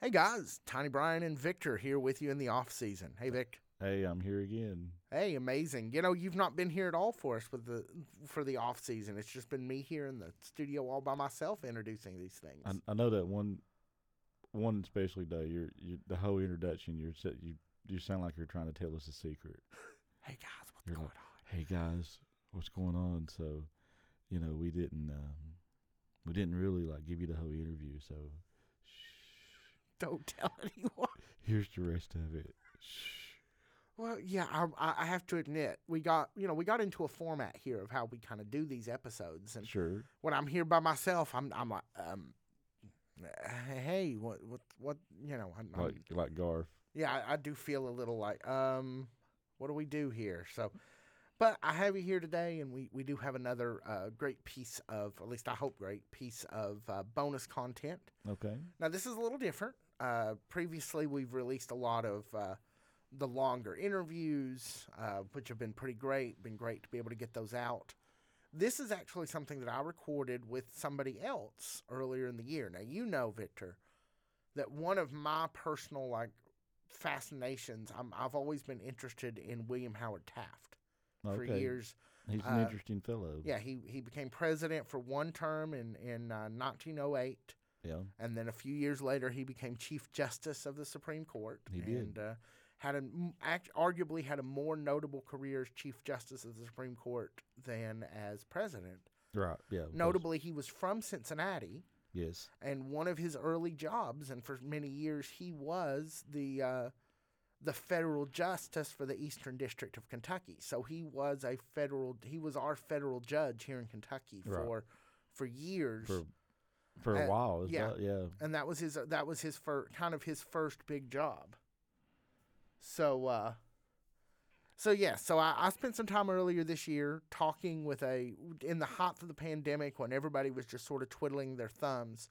Hey guys, Tiny Brian and Victor here with you in the off season. Hey Vic. Hey, I'm here again. Hey, amazing. You know, you've not been here at all for us with the for the off season. It's just been me here in the studio all by myself introducing these things. I, I know that one one especially day. You're, you the whole introduction. You're you you sound like you're trying to tell us a secret. hey guys, what's You're going like, on? hey guys, what's going on? So, you know, we didn't um, we didn't really like give you the whole interview. So, Don't tell anyone. here's the rest of it. Shh. Well, yeah, I, I have to admit, we got you know we got into a format here of how we kind of do these episodes, and Sure. when I'm here by myself, I'm I'm like, um, hey, what what what you know, I'm, I'm- Like like Garth. yeah, I, I do feel a little like, um, what do we do here? So, but I have you here today, and we, we do have another uh, great piece of, at least I hope, great piece of uh, bonus content. Okay. Now, this is a little different. Uh, previously, we've released a lot of uh, the longer interviews, uh, which have been pretty great. Been great to be able to get those out. This is actually something that I recorded with somebody else earlier in the year. Now, you know, Victor, that one of my personal like fascinations, I'm, I've always been interested in William Howard Taft for Okay. years. He's an uh, interesting fellow. Yeah, he, he became president for one term in, in uh, 1908. Yeah. And then a few years later, he became Chief Justice of the Supreme Court. He did. And uh, had a, m- act, arguably had a more notable career as Chief Justice of the Supreme Court than as president. Right. Yeah. Notably, he was from Cincinnati, Yes. and one of his early jobs, and for many years, he was the uh, the federal justice for the Eastern District of Kentucky. So he was a federal. He was our federal judge here in Kentucky Right. for for years. For for a Uh, while. Yeah. that- yeah. and that was his that was his fir- kind of his first big job. So uh so yeah, so I, I spent some time earlier this year talking with a in the height of the pandemic when everybody was just sort of twiddling their thumbs.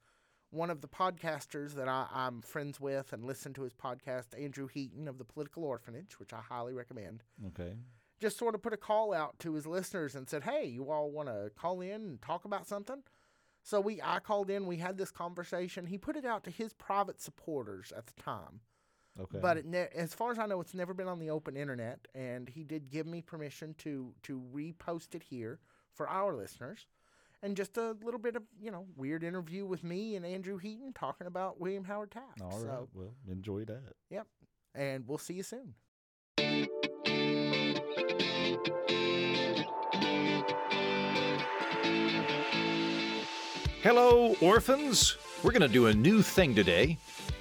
One of the podcasters that I, I'm friends with and listen to his podcast, Andrew Heaton of the Political Orphanage, which I highly recommend Okay. just sort of put a call out to his listeners and said, "Hey, you all want to call in and talk about something?" So we I called in, we had this conversation. He put it out to his private supporters at the time. Okay. But it ne- as far as I know, it's never been on the open internet, and he did give me permission to to repost it here for our listeners, and just a little bit of you know weird interview with me and Andrew Heaton talking about William Howard Taft. All right. So, Well, enjoy that. yep, and we'll see you soon. Hello, orphans! We're going to do a new thing today.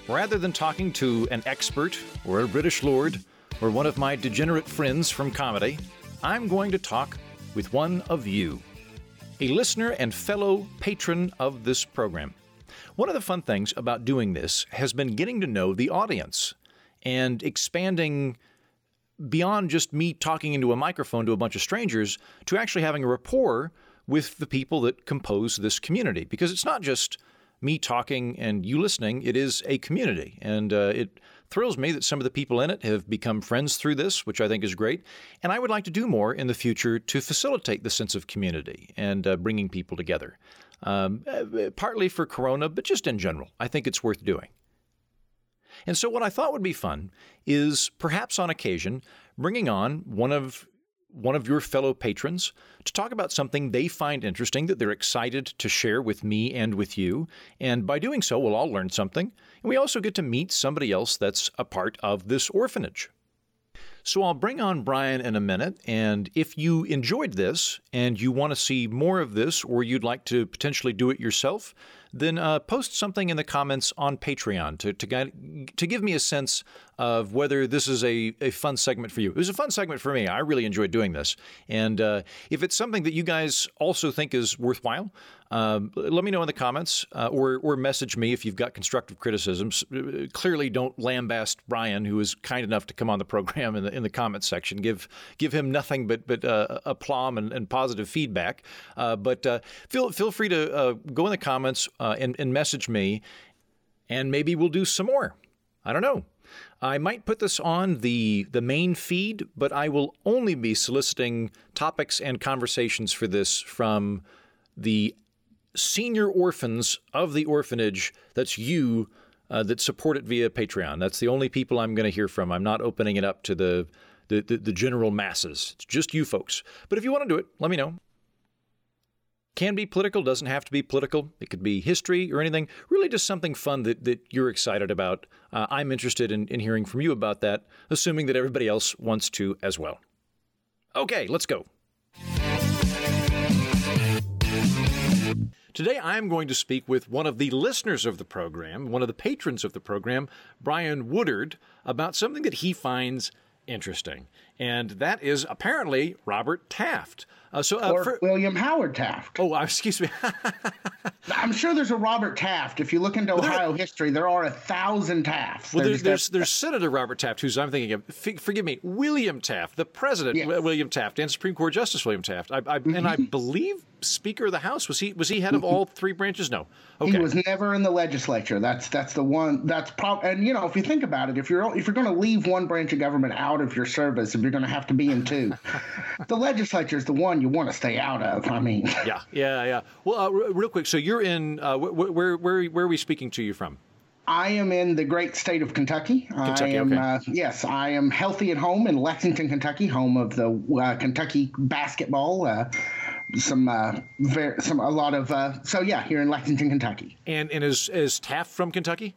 Rather than talking to an expert or a British lord or one of my degenerate friends from comedy, I'm going to talk with one of you, a listener and fellow patron of this program. One of the fun things about doing this has been getting to know the audience and expanding beyond just me talking into a microphone to a bunch of strangers to actually having a rapport with the people that compose this community. Because it's not just me talking and you listening, it is a community. And uh, it thrills me that some of the people in it have become friends through this, which I think is great. And I would like to do more in the future to facilitate the sense of community and uh, bringing people together. Um, uh, partly for Corona, but just in general. I think it's worth doing. And so, what I thought would be fun is perhaps on occasion bringing on one of one of your fellow patrons to talk about something they find interesting that they're excited to share with me and with you. And by doing so, we'll all learn something. And we also get to meet somebody else that's a part of this orphanage. So I'll bring on Brian in a minute. And if you enjoyed this and you want to see more of this, or you'd like to potentially do it yourself, then uh, post something in the comments on Patreon to, to, to give me a sense of whether this is a, a fun segment for you. It was a fun segment for me. I really enjoyed doing this. And uh, if it's something that you guys also think is worthwhile, um, let me know in the comments uh, or, or message me if you've got constructive criticisms. Uh, Clearly, don't lambast Brian, who is kind enough to come on the program in the, in the comments section. Give give him nothing but but uh, aplomb and, and positive feedback. Uh, but uh, feel feel free to uh, go in the comments uh, and, and message me, and maybe we'll do some more. I don't know. I might put this on the the main feed, but I will only be soliciting topics and conversations for this from the senior orphans of the orphanage. That's you uh, that support it via Patreon. That's the only people I'm going to hear from. I'm not opening it up to the, the, the, the general masses. It's just you folks. But if you want to do it, let me know. Can be political, doesn't have to be political. It could be history or anything. Really, just something fun that, that you're excited about. Uh, I'm interested in, in hearing from you about that, assuming that everybody else wants to as well. Okay, let's go. Today, I'm going to speak with one of the listeners of the program, one of the patrons of the program, Brian Woodard, about something that he finds interesting. And that is apparently Robert Taft. Uh, so, uh, or for, William Howard Taft. Oh, excuse me. I'm sure there's a Robert Taft. If you look into well, Ohio there, history, there are a thousand Tafts. Well, there's there's, there's, Senator Robert Taft, who's I'm thinking of. Forgive me, William Taft, the President yes. William Taft, and Supreme Court Justice William Taft. I, I, mm-hmm. And I believe Speaker of the House was he was he head of all three branches? No. Okay. He was never in the legislature. That's that's the one. That's prob. And you know, if you think about it, if you're if you're going to leave one branch of government out of your service, if you're going to have to be in two, the legislature is the one you want to stay out of. I mean. Yeah, yeah, yeah. Well, uh, r- real quick. So you're in. Uh, wh- where where where are we speaking to you from? I am in the great state of Kentucky. Kentucky I am, okay. uh, yes, I am healthy at home in Lexington, Kentucky, home of the uh, Kentucky basketball. Uh, some uh, very, some a lot of uh, so yeah here in Lexington, Kentucky. And and is is Taft from Kentucky?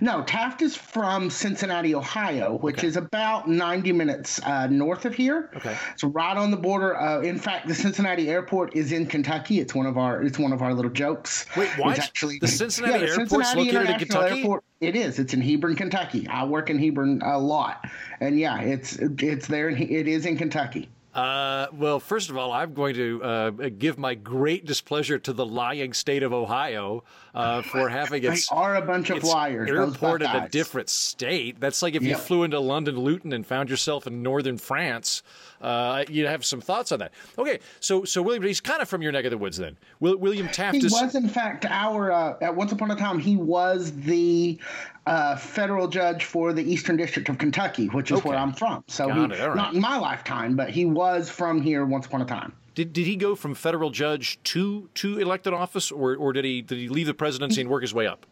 No, Taft is from Cincinnati, Ohio, which okay. is about 90 minutes uh, north of here. Okay. It's right on the border. Uh, in fact, the Cincinnati airport is in Kentucky. It's one of our it's one of our little jokes. Wait, what? Actually, the Cincinnati yeah, the airport's Cincinnati located in Kentucky. Airport, it is. It's in Hebron, Kentucky. I work in Hebron a lot, and yeah, it's it's there. It is in Kentucky. Uh, well, first of all, I'm going to uh, give my great displeasure to the lying state of Ohio uh, for having its. They are a bunch of liars. Airport in a different state. That's like if yep. you flew into London Luton and found yourself in northern France. Uh, you have some thoughts on that. Okay, so so William, he's kind of from your neck of the woods then. Will, William Taft he is. was in fact our uh, at once upon a time he was the uh, federal judge for the Eastern District of Kentucky, which is okay. where I'm from. So he, right. not in my lifetime, but he was from here once upon a time. Did, did he go from federal judge to to elected office, or, or did he did he leave the presidency and work his way up?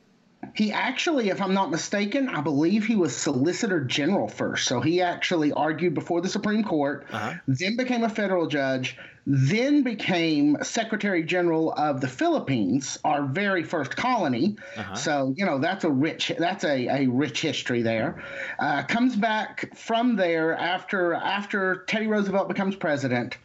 He actually, if I'm not mistaken, I believe he was Solicitor General first. So he actually argued before the Supreme Court, uh-huh. then became a federal judge, then became Secretary General of the Philippines, our very first colony. Uh-huh. So you know that's a rich that's a, a rich history there. Uh, comes back from there after after Teddy Roosevelt becomes president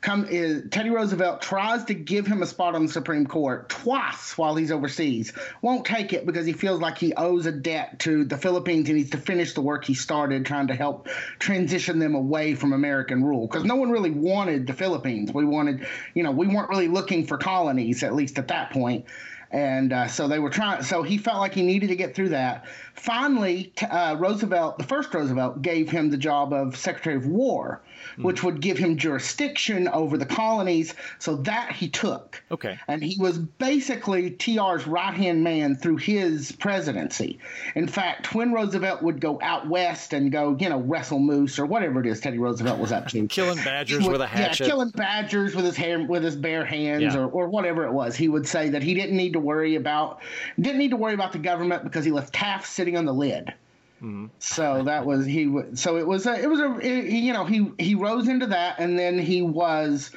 come is, Teddy Roosevelt tries to give him a spot on the Supreme Court twice while he's overseas. Won't take it because he feels like he owes a debt to the Philippines. He needs to finish the work he started trying to help transition them away from American rule because no one really wanted the Philippines. We wanted, you know, we weren't really looking for colonies at least at that point and uh, so they were trying. So he felt like he needed to get through that. Finally, uh, Roosevelt, the first Roosevelt, gave him the job of Secretary of War, mm. which would give him jurisdiction over the colonies. So that he took. Okay. And he was basically TR's right hand man through his presidency. In fact, when Roosevelt would go out west and go, you know, wrestle moose or whatever it is Teddy Roosevelt was up to, killing badgers would, with a hatchet. Yeah, killing badgers with his hair with his bare hands yeah. or, or whatever it was. He would say that he didn't need to worry about didn't need to worry about the government because he left Taft sitting on the lid. Mm-hmm. So that was he. So it was a. It was a. It, you know, he he rose into that, and then he was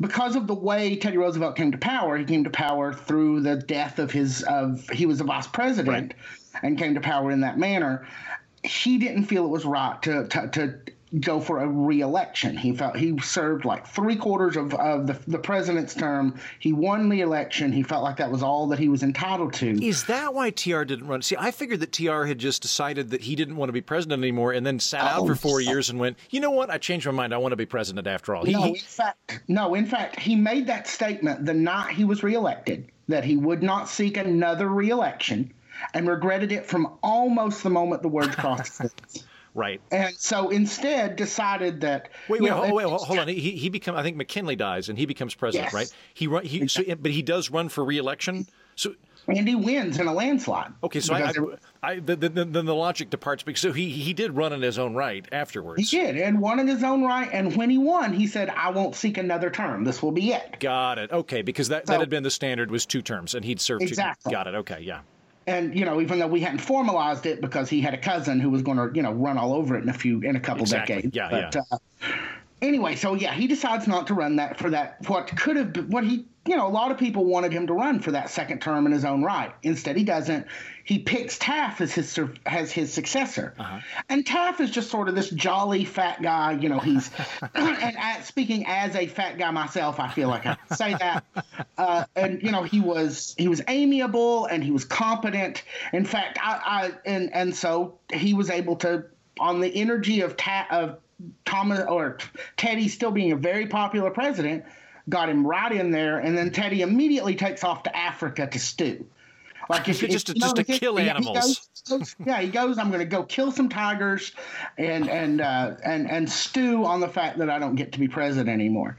because of the way Teddy Roosevelt came to power. He came to power through the death of his of he was a vice president, right. and came to power in that manner. He didn't feel it was right to to, to go for a re-election. He felt he served like three quarters of, of the, the president's term. He won the election. He felt like that was all that he was entitled to. Is that why TR didn't run? See, I figured that TR had just decided that he didn't want to be president anymore, and then sat oh, out for four years and went, you know what? I changed my mind. I want to be president after all. He, no, in fact, no. In fact, he made that statement the night he was reelected that he would not seek another reelection, and regretted it from almost the moment the words crossed his lips. Right. And so instead decided that. Wait, wait, know, hold, wait, hold on. He he become. I think McKinley dies and he becomes president, yes. right? He run. He so, but he does run for reelection. So and he wins in a landslide. Okay, so I, I, I then the, the, the, logic departs because so he he did run in his own right afterwards. He did and won in his own right, and when he won, he said, "I won't seek another term. This will be it." Got it. Okay, because that, so, that had been the standard was two terms, and he'd served. Exactly. Two, got it. Okay, yeah. And you know, even though we hadn't formalized it because he had a cousin who was going to, you know, run all over it in a few in a couple exactly. decades. Yeah, but, yeah. Uh, anyway, so yeah, he decides not to run that for that what could have been what he you know a lot of people wanted him to run for that second term in his own right. Instead, he doesn't. He picks Taft as his as his successor, uh-huh. and Taft is just sort of this jolly fat guy. You know, he's and speaking as a fat guy myself, I feel like I say that. Uh, and you know, he was he was amiable and he was competent. In fact, I, I and and so he was able to on the energy of Ta- of Thomas or Teddy still being a very popular president, got him right in there, and then Teddy immediately takes off to Africa to stew. Like if, just if, to, just to kill he, animals. He goes, yeah, he goes. I'm going to go kill some tigers, and and uh, and and stew on the fact that I don't get to be president anymore.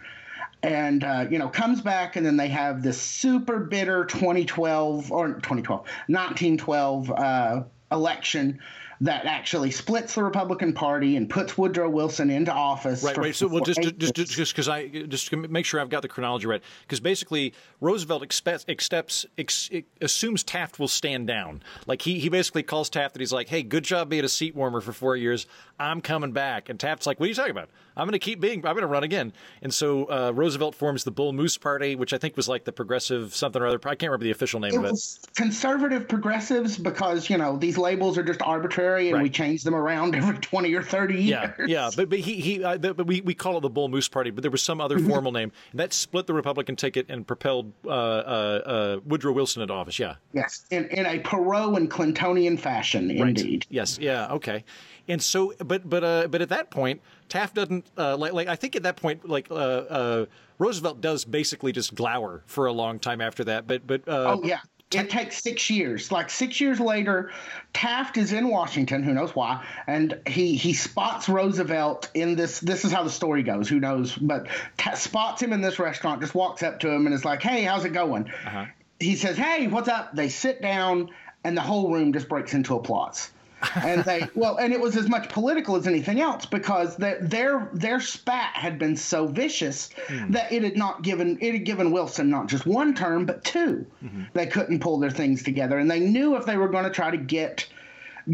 And uh, you know, comes back, and then they have this super bitter 2012 or 2012, 1912 uh, election that actually splits the Republican Party and puts Woodrow Wilson into office. Right, right. So, well, just just just because I just to make sure I've got the chronology right, because basically Roosevelt expects, accepts, ex, assumes Taft will stand down. Like he he basically calls Taft that he's like, "Hey, good job being a seat warmer for four years. I'm coming back." And Taft's like, "What are you talking about? I'm going to keep being. I'm going to run again." And so uh, Roosevelt forms the Bull Moose Party, which I think was like the progressive something or other. I can't remember the official name it of it. Conservative progressives, because you know these labels are just arbitrary and right. we change them around every twenty or thirty years. Yeah, yeah. But but he he uh, but we we call it the Bull Moose Party, but there was some other formal name and that split the Republican ticket and propelled uh, uh, uh, Woodrow Wilson into office. Yeah. Yes, in in a Perot and Clintonian fashion, right. indeed. Yes. Yeah. Okay. And so, but but uh, but at that point, Taft doesn't uh, like like I think at that point like uh, uh, Roosevelt does basically just glower for a long time after that. But but uh, oh yeah, it takes six years. Like six years later, Taft is in Washington. Who knows why? And he he spots Roosevelt in this. This is how the story goes. Who knows? But ta- spots him in this restaurant. Just walks up to him and is like, "Hey, how's it going?" Uh-huh. He says, "Hey, what's up?" They sit down, and the whole room just breaks into applause and they well, and it was as much political as anything else because the, their their spat had been so vicious mm. that it had not given it had given Wilson not just one term but 2 mm-hmm. They couldn't pull their things together, and they knew if they were going to try to get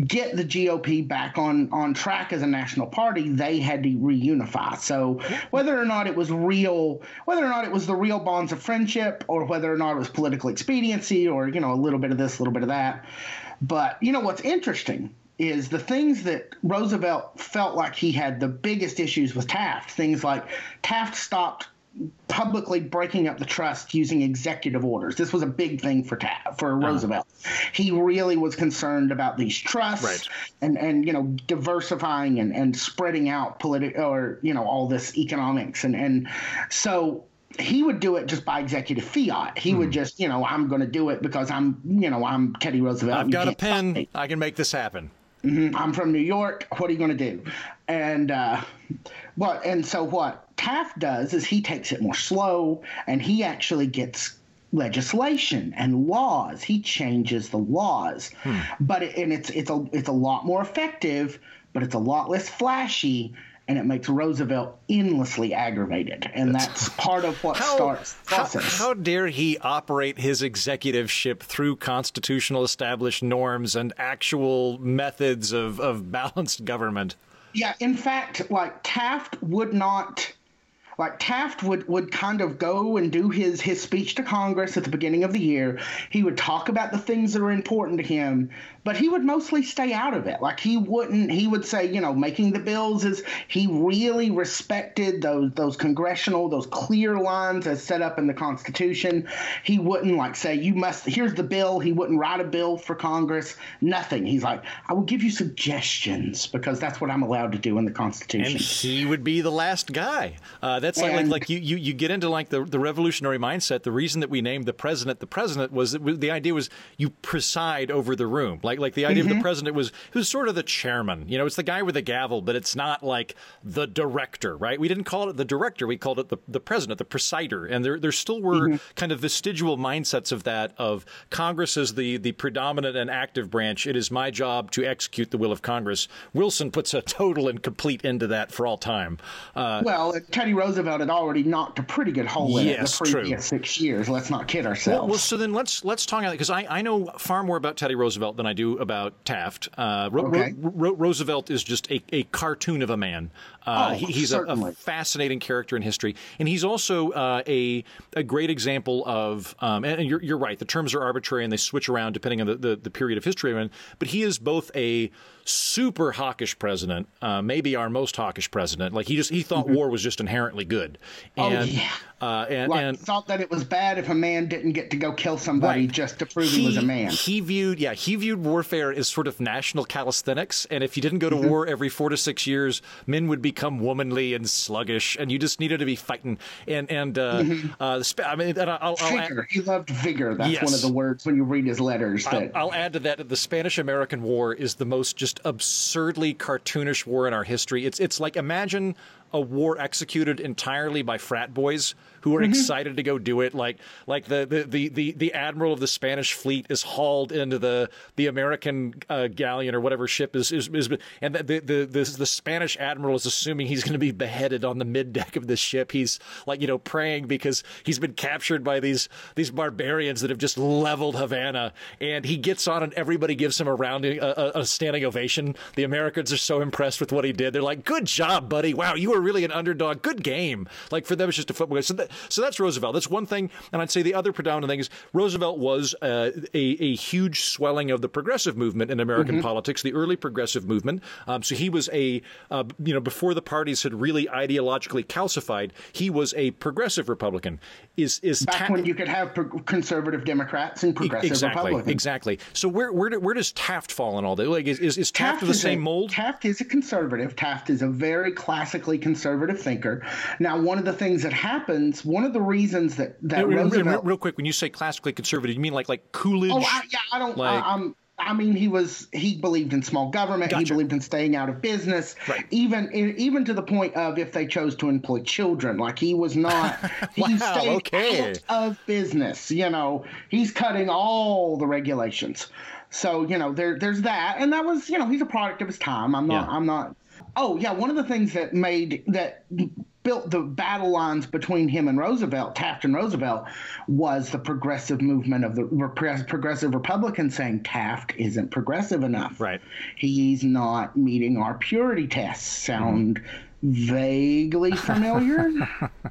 get the GOP back on on track as a national party, they had to reunify. So whether or not it was real, whether or not it was the real bonds of friendship, or whether or not it was political expediency, or you know a little bit of this, a little bit of that, but you know what's interesting is the things that Roosevelt felt like he had the biggest issues with Taft. Things like Taft stopped publicly breaking up the trust using executive orders. This was a big thing for Taft, for uh-huh. Roosevelt. He really was concerned about these trusts right. and and you know diversifying and and spreading out political or you know all this economics and and so he would do it just by executive fiat. He hmm. would just, you know, I'm going to do it because I'm, you know, I'm Teddy Roosevelt. I've got a pen. I can make this happen. Mm-hmm. I'm from New York. What are you going to do? And uh, what? And so what Taft does is he takes it more slow, and he actually gets legislation and laws. He changes the laws, hmm. but it, and it's it's a it's a lot more effective, but it's a lot less flashy and it makes Roosevelt endlessly aggravated. And that's, that's part of what how, starts the process. How, how, dare he operate his executive ship through constitutional established norms and actual methods of, of balanced government? Yeah, in fact, like Taft would not like Taft would, would kind of go and do his, his speech to Congress at the beginning of the year. He would talk about the things that are important to him, but he would mostly stay out of it. Like he wouldn't, he would say, you know, making the bills is he really respected those those congressional, those clear lines as set up in the Constitution. He wouldn't like say, you must here's the bill. He wouldn't write a bill for Congress. Nothing. He's like, I will give you suggestions because that's what I'm allowed to do in the Constitution. And he would be the last guy. Uh, that's like, like like you, you you get into like the the revolutionary mindset. The reason that we named the president the president was that the idea was you preside over the room. Like like the idea mm-hmm. of the president was was sort of the chairman. You know, it's the guy with the gavel, but it's not like the director, right? We didn't call it the director. We called it the the president, the presider. And there there still were mm-hmm. kind of vestigial mindsets of that of Congress as the the predominant and active branch. It is my job to execute the will of Congress. Wilson puts a total and complete end to that for all time. Uh, well, Teddy Roosevelt had already knocked a pretty good hole in yes, it the previous true. six years. Let's not kid ourselves. Well, well so then let's let's talk about it because I, I know far more about Teddy Roosevelt than I do about Taft. Uh, Ro- okay. Ro- Roosevelt is just a, a cartoon of a man. Uh, oh, he, he's a, a, fascinating character in history, and he's also uh, a a great example of. Um, and, and you're, you're right. The terms are arbitrary and they switch around depending on the, the, the period of history. But he is both a super hawkish president, uh, maybe our most hawkish president. Like he just he thought mm-hmm. war was just inherently good, oh, and oh, yeah. uh, and, like, and thought that it was bad if a man didn't get to go kill somebody right. just to prove he, he, was a man. He viewed yeah he viewed warfare as sort of national calisthenics, and if you didn't go to mm-hmm. war every four to six years, men would become womanly and sluggish, and you just needed to be fighting. And and uh, mm-hmm. uh, I mean, and I'll, I'll vigor. Add, he loved vigor. That's yes. one of the words when you read his letters. That I'll, I'll add to that the Spanish American War is the most just absurdly cartoonish war in our history. It's it's like imagine a war executed entirely by frat boys who are mm-hmm. excited to go do it. Like like the, the, the, the, the admiral of the Spanish fleet is hauled into the the American uh, galleon or whatever ship is is, is and the, the the the Spanish admiral is assuming he's going to be beheaded on the mid deck of the ship. He's like you know praying because he's been captured by these these barbarians that have just leveled Havana, and he gets on and everybody gives him a rounding a, a standing ovation. The Americans are so impressed with what he did. They're like, "Good job, buddy! Wow, you were really an underdog. Good game." Like for them, it's just a football. So that, so that's Roosevelt. That's one thing. And I'd say the other predominant thing is Roosevelt was uh, a, a huge swelling of the progressive movement in American mm-hmm. politics, the early progressive movement. Um, so he was a, uh, you know, before the parties had really ideologically calcified, he was a progressive Republican. Is is back ta- when you could have pro- conservative Democrats and progressive exactly, Republicans. Exactly. So where where, where does Taft fall in all that? Like is, is, is Taft, Taft of the same a, mold? Taft is a conservative. Taft is a very classically conservative thinker. Now, one of the things that happens, one of the reasons that that real, Roosevelt, real, real, quick, when you say classically conservative, you mean like like Coolidge? Oh, I, yeah, I don't. Like, I, am I mean, he was he believed in small government. Gotcha. He believed in staying out of business. Right. Even even to the point of if they chose to employ children, like he was not. wow, he stayed okay. out of business. You know, he's cutting all the regulations. So you know, there there's that, and that was you know he's a product of his time. I'm not. Yeah. I'm not. Oh yeah, one of the things that made that built the battle lines between him and Roosevelt, Taft and Roosevelt, was the progressive movement of the progressive Republicans saying Taft isn't progressive enough. Right. He's not meeting our purity tests. Sound mm-hmm. vaguely familiar?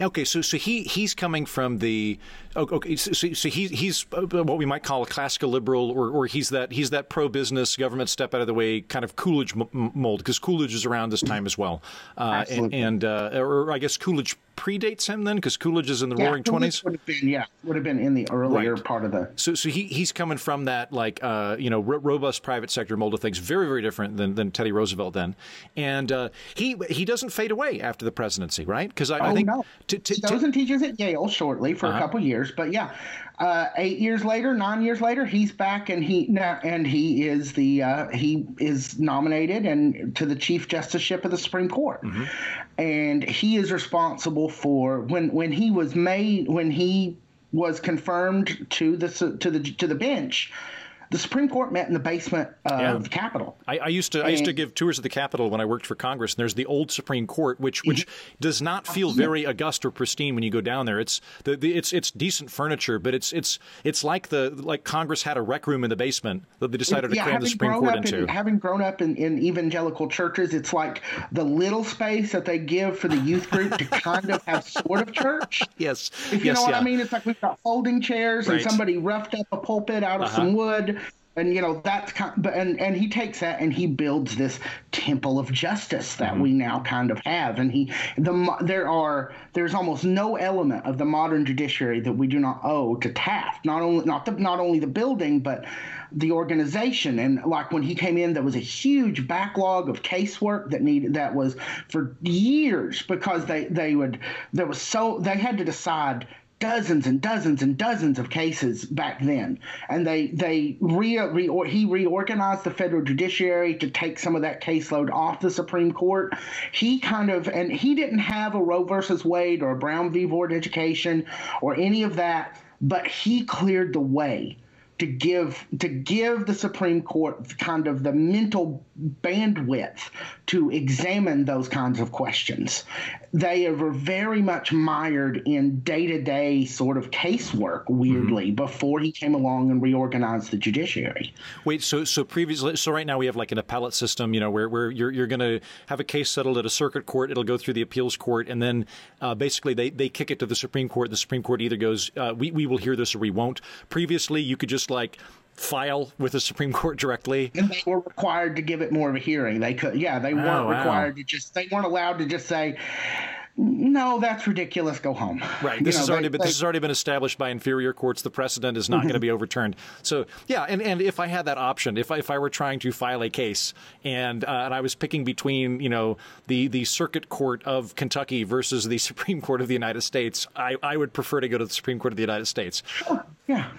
okay, so so he he's coming from the Okay, so, so he's he's uh, what we might call a classical liberal, or, or he's that he's that pro business government step out of the way kind of Coolidge mold because Coolidge is around this time as well, uh, and, and uh, or I guess Coolidge predates him then because Coolidge is in the yeah, Roaring Twenties. Would have been yeah, would have been in the earlier right. part of the. So so he he's coming from that like uh, you know ro- robust private sector mold of things, very very different than, than Teddy Roosevelt then, and uh, he he doesn't fade away after the presidency, right? Because I, oh, I think no. T- t- and teaches at Yale shortly for uh-huh. a couple years years. But yeah, uh, eight years later, nine years later, he's back and he now and he is the uh, he is nominated and to the chief justiceship of the Supreme Court, mm-hmm. And he is responsible for when when he was made when he was confirmed to the to the to the bench the Supreme Court met in the basement of yeah. the Capitol. I, I, used to and, I used to give tours of the Capitol when I worked for Congress, and there's the old Supreme Court, which which does not feel very august or pristine when you go down there. It's the, the, it's it's decent furniture, but it's it's it's like the like Congress had a rec room in the basement that they decided to yeah, cram the Supreme Court into. In, having grown up in, in evangelical churches, it's like the little space that they give for the youth group to kind of have sort of church. Yes, if you yes, know what yeah. I mean. It's like we've got folding chairs right. and somebody roughed up a pulpit out of uh-huh. some wood and you know that's kind but and and he takes that and he builds this temple of justice that Mm-hmm. we now kind of have. And he the there are there's almost no element of the modern judiciary that we do not owe to Taft. Not only not the not only the building but the organization. And like when he came in there was a huge backlog of casework that needed that was for years because they they would there was so they had to decide dozens and dozens and dozens of cases back then, and they they re, re he reorganized the federal judiciary to take some of that caseload off the Supreme Court. He kind of and he didn't have a Roe versus Wade or a Brown v. Board education or any of that, but he cleared the way to give to give the Supreme Court kind of the mental bandwidth to examine those kinds of questions. They were very much mired in day to day sort of casework, weirdly, before he came along and reorganized the judiciary. Wait, so so previously, so right now we have like an appellate system, you know, where, where you're you're going to have a case settled at a circuit court, it'll go through the appeals court, and then uh, basically they, they kick it to the Supreme Court. The Supreme Court either goes, uh, we we will hear this or we won't. Previously, you could just like file with the Supreme Court directly. And they were required to give it more of a hearing. They could, yeah, they weren't wow. required to just, they weren't allowed to just say, no, that's ridiculous. Go home. Right. You This know, has already they- been they- this has already been established by inferior courts. The precedent is not going to be overturned. So yeah, and, and if I had that option, if I, if I were trying to file a case and uh, and I was picking between you know the the Circuit Court of Kentucky versus the Supreme Court of the United States, I, I would prefer to go to the Supreme Court of the United States. Yeah.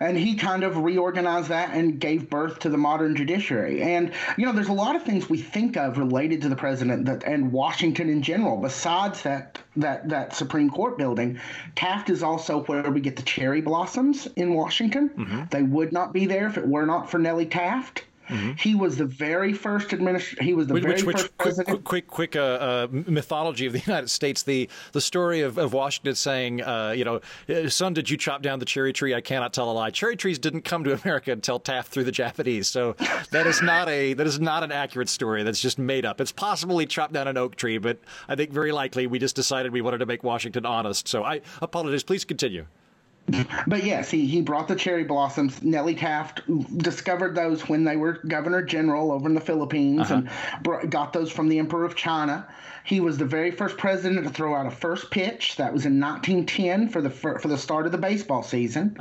And he kind of reorganized that and gave birth to the modern judiciary. And you know, there's a lot of things we think of related to the president that and Washington in general. Besides that that that Supreme Court building, Taft is also where we get the cherry blossoms in Washington. Mm-hmm. They would not be there if it were not for Nellie Taft. He was the very first administrator. He was the Which, very which, first quick, president. quick, quick, quick uh, uh, mythology of the United States. The the story of, of Washington saying, uh, you know, son, did you chop down the cherry tree? I cannot tell a lie. Cherry trees didn't come to America until Taft through the Japanese. So that is not a that is not an accurate story. That's just made up. It's possible he chopped down an oak tree, but I think very likely we just decided we wanted to make Washington honest. So I apologize. Please continue. But yes, he, he brought the cherry blossoms. Nellie Taft discovered those when they were governor general over in the Philippines and br- got those from the Emperor of China. He was the very first president to throw out a first pitch. That was in 1910 for the fir- for the start of the baseball season.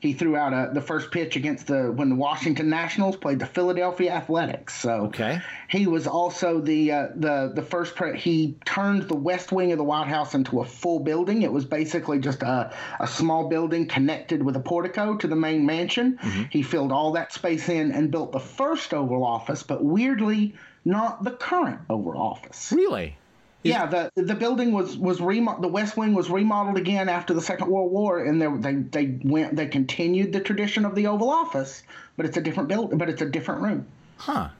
He threw out a, the first pitch against the when the Washington Nationals played the Philadelphia Athletics. So Okay. he was also the uh, the the first. Pre- he turned the west wing of the White House into a full building. It was basically just a, a small building connected with a portico to the main mansion. Mm-hmm. He filled all that space in and built the first Oval Office, but weirdly not the current Oval Office. Really? Yeah, the the building was was remo- the West Wing was remodeled again after the Second World War, and they they they went they continued the tradition of the Oval Office, but it's a different build, but it's a different room. Huh.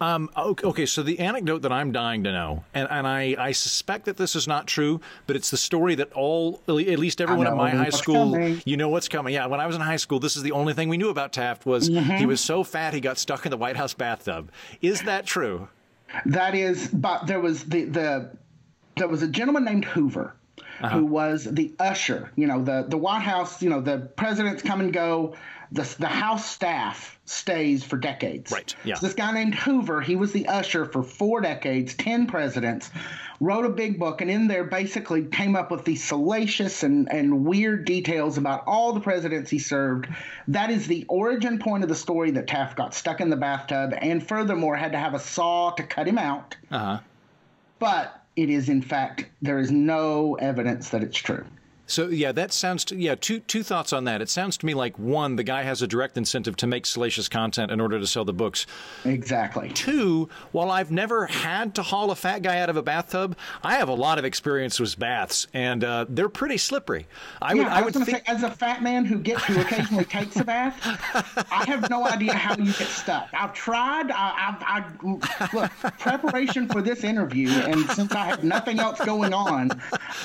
Um, okay, okay, so the anecdote that I'm dying to know, and, and I, I suspect that this is not true, but it's the story that all, at least everyone at my high school, coming. you know what's coming. Yeah, when I was in high school, this is the only thing we knew about Taft was Mm-hmm. he was so fat he got stuck in the White House bathtub. Is that true? That is, but there was the the there was a gentleman named Hoover. Who was the usher? You know, the the White House. You know, the presidents come and go. The the House staff stays for decades. Right, yeah. So this guy named Hoover, he was the usher for four decades, ten presidents. Wrote a big book, and in there basically came up with these salacious and, and weird details about all the presidents he served. That is the origin point of the story that Taft got stuck in the bathtub, and furthermore had to have a saw to cut him out Uh huh. but it is in fact there is no evidence that it's true So yeah, that sounds to, yeah. Two two thoughts on that. It sounds to me like one, the guy has a direct incentive to make salacious content in order to sell the books. exactly Two, while I've never had to haul a fat guy out of a bathtub, I have a lot of experience with baths, and uh, they're pretty slippery. I would yeah, I I, would was going to think. say, as a fat man who gets who occasionally takes a bath, I have no idea how you get stuck. I've tried. I, I've, I look preparation for this interview, and since I have nothing else going on,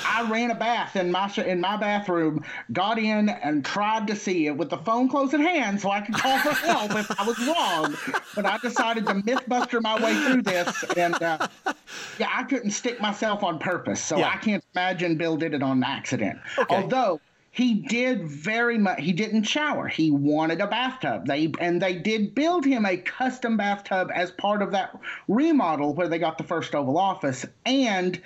I ran a bath in my sh- in my bathroom, got in, and tried to see it with the phone close at hand so I could call for help if I was wrong. But I decided to mythbuster my way through this, and uh, yeah, I couldn't stick myself on purpose, so Yeah. I can't imagine Bill did it on accident. Okay. Although he did very much he didn't shower he wanted a bathtub they and they did build him a custom bathtub as part of that remodel where they got the first oval office and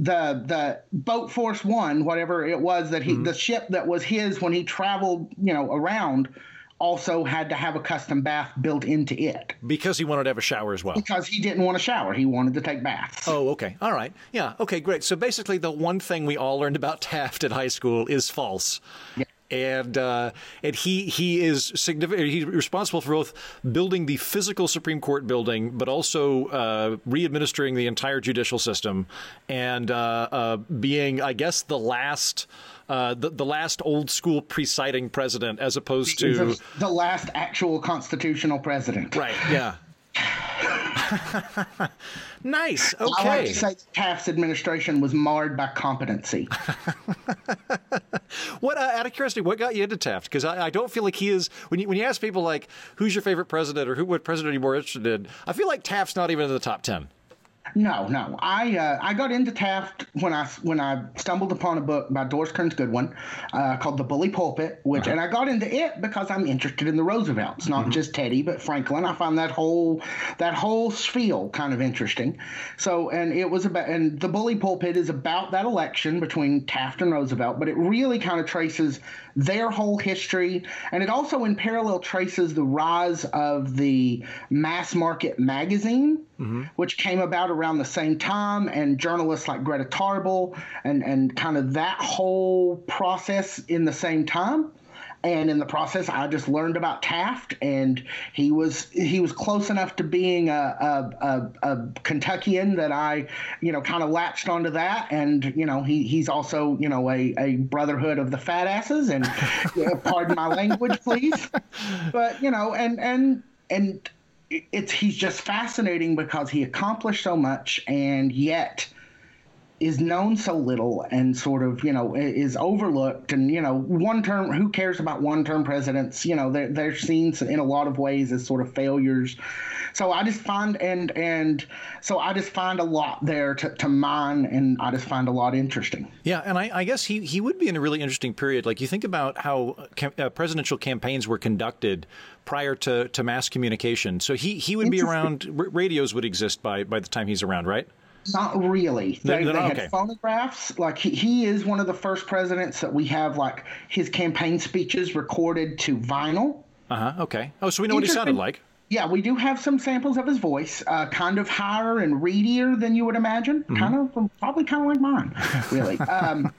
the the boat force one whatever it was that he mm-hmm. the ship that was his when he traveled you know around also had to have a custom bath built into it. Because he wanted to have a shower as well. Because he didn't want to shower. He wanted to take baths. Oh, okay. All right. Yeah. Okay, great. So basically, the one thing we all learned about Taft at high school is false. Yeah. And uh, and he he is significant. He's responsible for both building the physical Supreme Court building, but also uh, re-administering the entire judicial system, and uh, uh being, I guess, the last uh, the, the last old school presiding president as opposed to the last actual constitutional president. Right. Yeah. nice. Okay. I like to say Taft's administration was marred by competency. what, uh, out of curiosity, what got you into Taft? Because I, I, don't feel like he is. When you when you ask people like, "Who's your favorite president?" or "Who what president are you more interested in?" I feel like Taft's not even in the top ten. No, no. I uh, I got into Taft when I when I stumbled upon a book by Doris Kearns Goodwin uh, called The Bully Pulpit, which uh-huh. and I got into it because I'm interested in the Roosevelts, not mm-hmm. just Teddy but Franklin. I find that whole that whole spiel kind of interesting. So and it was about and The Bully Pulpit is about that election between Taft and Roosevelt, but it really kind of traces their whole history. And it also, in parallel, traces the rise of the mass market magazine, mm-hmm. which came about around the same time, and journalists like Greta Tarbell, and, and kind of that whole process in the same time. And in the process i just learned about taft and he was he was close enough to being a, a, a, a kentuckian that i you know kind of latched onto that. And you know he he's also you know a, a brotherhood of the fat asses and you know, pardon my language please. But you know and and and it's he's just fascinating because he accomplished so much and yet is known so little and sort of you know is overlooked and you know one term who cares about one term presidents? You know they're, they're seen in a lot of ways as sort of failures. So i just find and and so i just find a lot there to, to mine and i just find a lot interesting. Yeah and i, I guess he, he would be in a really interesting period. Like you think about how uh, presidential campaigns were conducted prior to, to mass communication. So he, he would be around radios would exist by by the time he's around right not really. They, they had okay. phonographs. Like he, he is one of the first presidents that we have like his campaign speeches recorded to vinyl. Uh huh. Okay. Oh, so we know what he sounded like. Yeah, we do have some samples of his voice, uh, kind of higher and readier than you would imagine. Mm-hmm. Kind of, probably kind of like mine, really. um,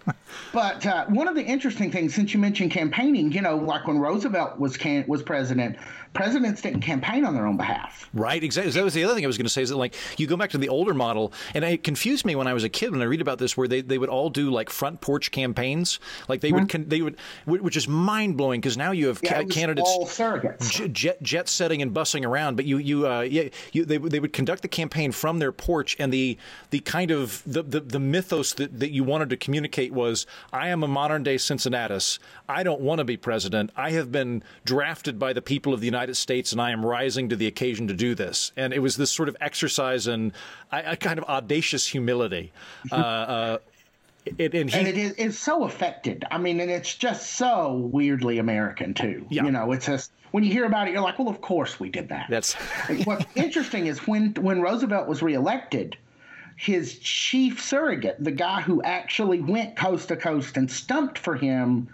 but uh, one of the interesting things, since you mentioned campaigning, you know, like when Roosevelt was can- was president, presidents didn't campaign on their own behalf. Right, exactly. That was the other thing I was going to say is that like you go back to the older model, and it confused me when I was a kid when I read about this, where they, they would all do like front porch campaigns, like they mm-hmm. would they would, which is mind blowing because now you have yeah, ca- candidates all surrogates, jet jet setting and bussing around, but you you uh, yeah you they they would conduct the campaign from their porch, and the the kind of the the, the mythos that, that you wanted to communicate was I am a modern day Cincinnatus. I don't want to be president. I have been drafted by the people of the United United States, and I am rising to the occasion to do this. And it was this sort of exercise in a, kind of audacious humility. Uh, uh, it, and, he, and it is it's so affected. I mean, and it's just so weirdly American too. Yeah. You know, it's just when you hear about it, you're like, well, of course we did that. That's what's interesting is when when Roosevelt was reelected, his chief surrogate, the guy who actually went coast to coast and stumped for him,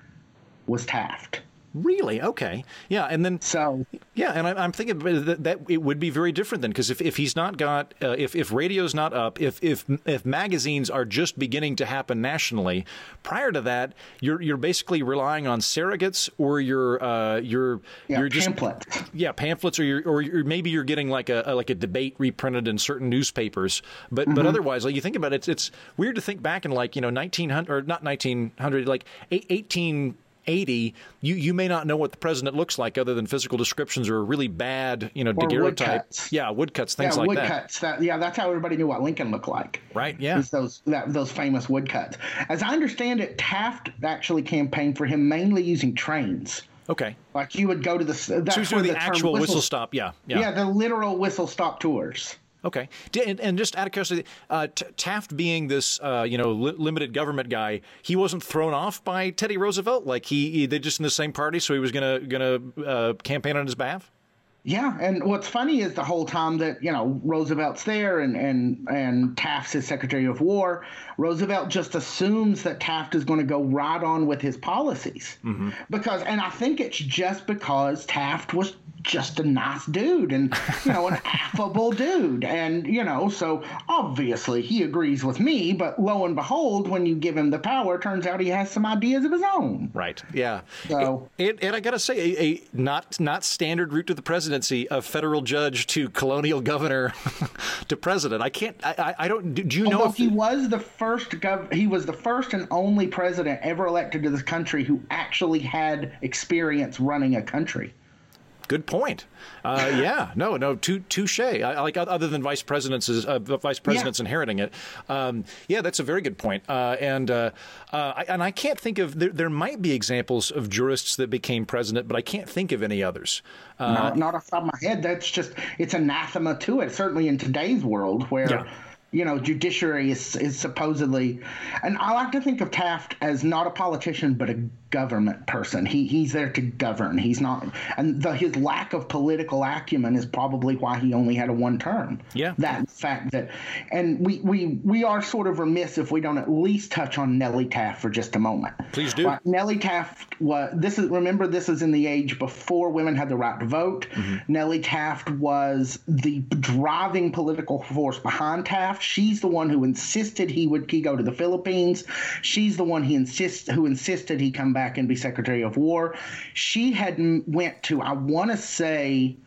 was Taft. Really? Okay. Yeah, and then so yeah, and I, am thinking that, that, it would be very different then because if, if he's not got uh, if if radio's not up, if if if magazines are just beginning to happen nationally, prior to that, you're you're basically relying on surrogates or you're uh, you're yeah, you're just pamphlets. Yeah, pamphlets, or you're, or you're, maybe you're getting like a, a, like a debate reprinted in certain newspapers, but mm-hmm. but otherwise, like you think about it, it's it's weird to think back in like you know 1900 or not 1900 like 18 80, you, you may not know what the president looks like other than physical descriptions or really bad, you know, daguerreotype. Woodcuts. Yeah, woodcuts, things yeah, like woodcuts. that. that. Yeah, that's how everybody knew what Lincoln looked like. Right, yeah. those, that, those famous woodcuts. As I understand it, Taft actually campaigned for him mainly using trains. Okay. Like you would go to the. That's so the, the actual whistle, whistle, stop. Yeah, yeah. Yeah, the literal whistle stop tours. Okay, and, just out of curiosity, uh, T- Taft being this uh, you know li- limited government guy, he wasn't thrown off by Teddy Roosevelt. Like he, he they're just in the same party, so he was gonna gonna uh, campaign on his behalf. Yeah, and what's funny is the whole time that you know Roosevelt's there and and and Taft's his Secretary of War, Roosevelt just assumes that Taft is going to go right on with his policies. Mm-hmm. because, and I think it's just because Taft was just a nice dude and you know an affable dude. And you know so obviously he agrees with me but lo and behold when you give him the power turns out he has some ideas of his own. Right. Yeah. So and, and i gotta say a, a, not not standard route to the presidency a federal judge to colonial governor to president. I can't i i, don't do, do you know if he was the first gov he was the first and only president ever elected to this country who actually had experience running a country Good point. Uh, yeah, no, no, touche. I, like other than vice presidents, uh, vice presidents yeah. inheriting it. Um, yeah, that's a very good point. Uh, and uh, uh, I, and I can't think of there, there, might be examples of jurists that became president, but I can't think of any others. Uh, not, not off the top of my head. That's just it's anathema to it. Certainly in today's world, where. Yeah you know, judiciary is, is supposedly, and I like to think of Taft as not a politician, but a government person. He he's there to govern. He's not, and the, his lack of political acumen is probably why he only had a one term. Yeah, that fact that, and we we we are sort of remiss if we don't at least touch on Nellie Taft for just a moment. Please do. Uh, Nellie Taft was this is remember this is in the age before women had the right to vote. Mm-hmm. Nellie Taft was the driving political force behind Taft. She's the one who insisted he would he go to the Philippines. She's the one he insists who insisted he come back and be Secretary of War. She had went to, I want to say,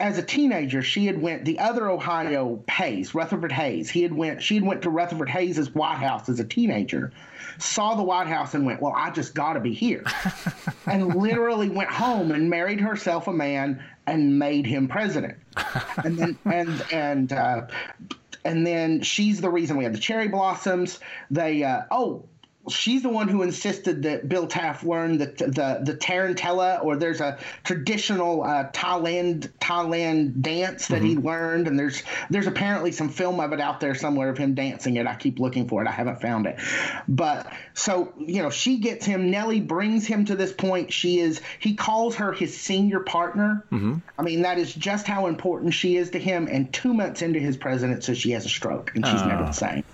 as a teenager, she had went the other Ohio Hayes, Rutherford Hayes. He had went. She had went to Rutherford Hayes's White House as a teenager, saw the White House and went, "Well, I just got to be here," and literally went home and married herself a man and made him president. and then and and uh, and then she's the reason we have the cherry blossoms. They uh, oh she's the one who insisted that Bill Taft learn the the the tarantella, or there's a traditional uh, Thailand Thailand dance that mm-hmm. he learned, and there's there's apparently some film of it out there somewhere of him dancing it. I keep looking for it, I haven't found it. But so you know, she gets him. Nellie brings him to this point. She is he calls her his senior partner. Mm-hmm. I mean, that is just how important she is to him. And two months into his presidency, she has a stroke, and she's uh. never the same.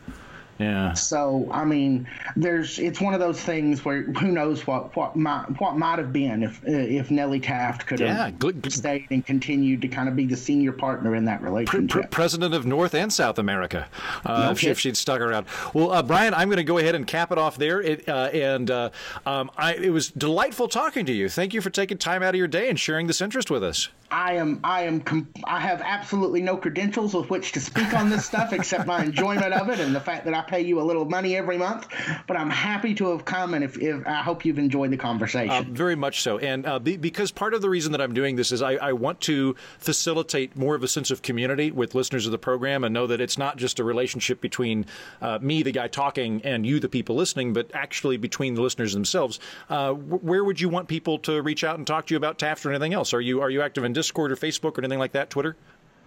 Yeah. So I mean, there's it's one of those things where who knows what what might what might have been if if Nellie Taft could yeah, have good, stayed and continued to kind of be the senior partner in that relationship. Pre- president of North and South America, uh, no if, she, if, she'd stuck around. Well, uh, Brian, I'm going to go ahead and cap it off there. It, uh, and uh, um, I, it was delightful talking to you. Thank you for taking time out of your day and sharing this interest with us. I am I am I have absolutely no credentials with which to speak on this stuff except my enjoyment of it and the fact that I pay you a little money every month. But I'm happy to have come, and if, if I hope you've enjoyed the conversation. Uh, very much so, and uh, be, because part of the reason that I'm doing this is I, I, want to facilitate more of a sense of community with listeners of the program, and know that it's not just a relationship between uh, me, the guy talking, and you, the people listening, but actually between the listeners themselves. Uh, where would you want people to reach out and talk to you about Taft or anything else? Are you are you active in Discord or Facebook or anything like that? Twitter?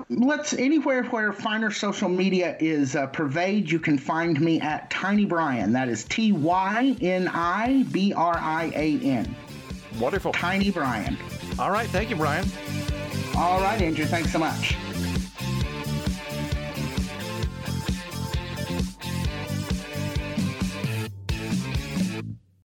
let's anywhere where finer social media is uh, pervade you can find me at tiny brian. That is t-y-n-i-b-r-i-a-n wonderful. Tiny brian. All right. Thank you brian. All right andrew. Thanks so much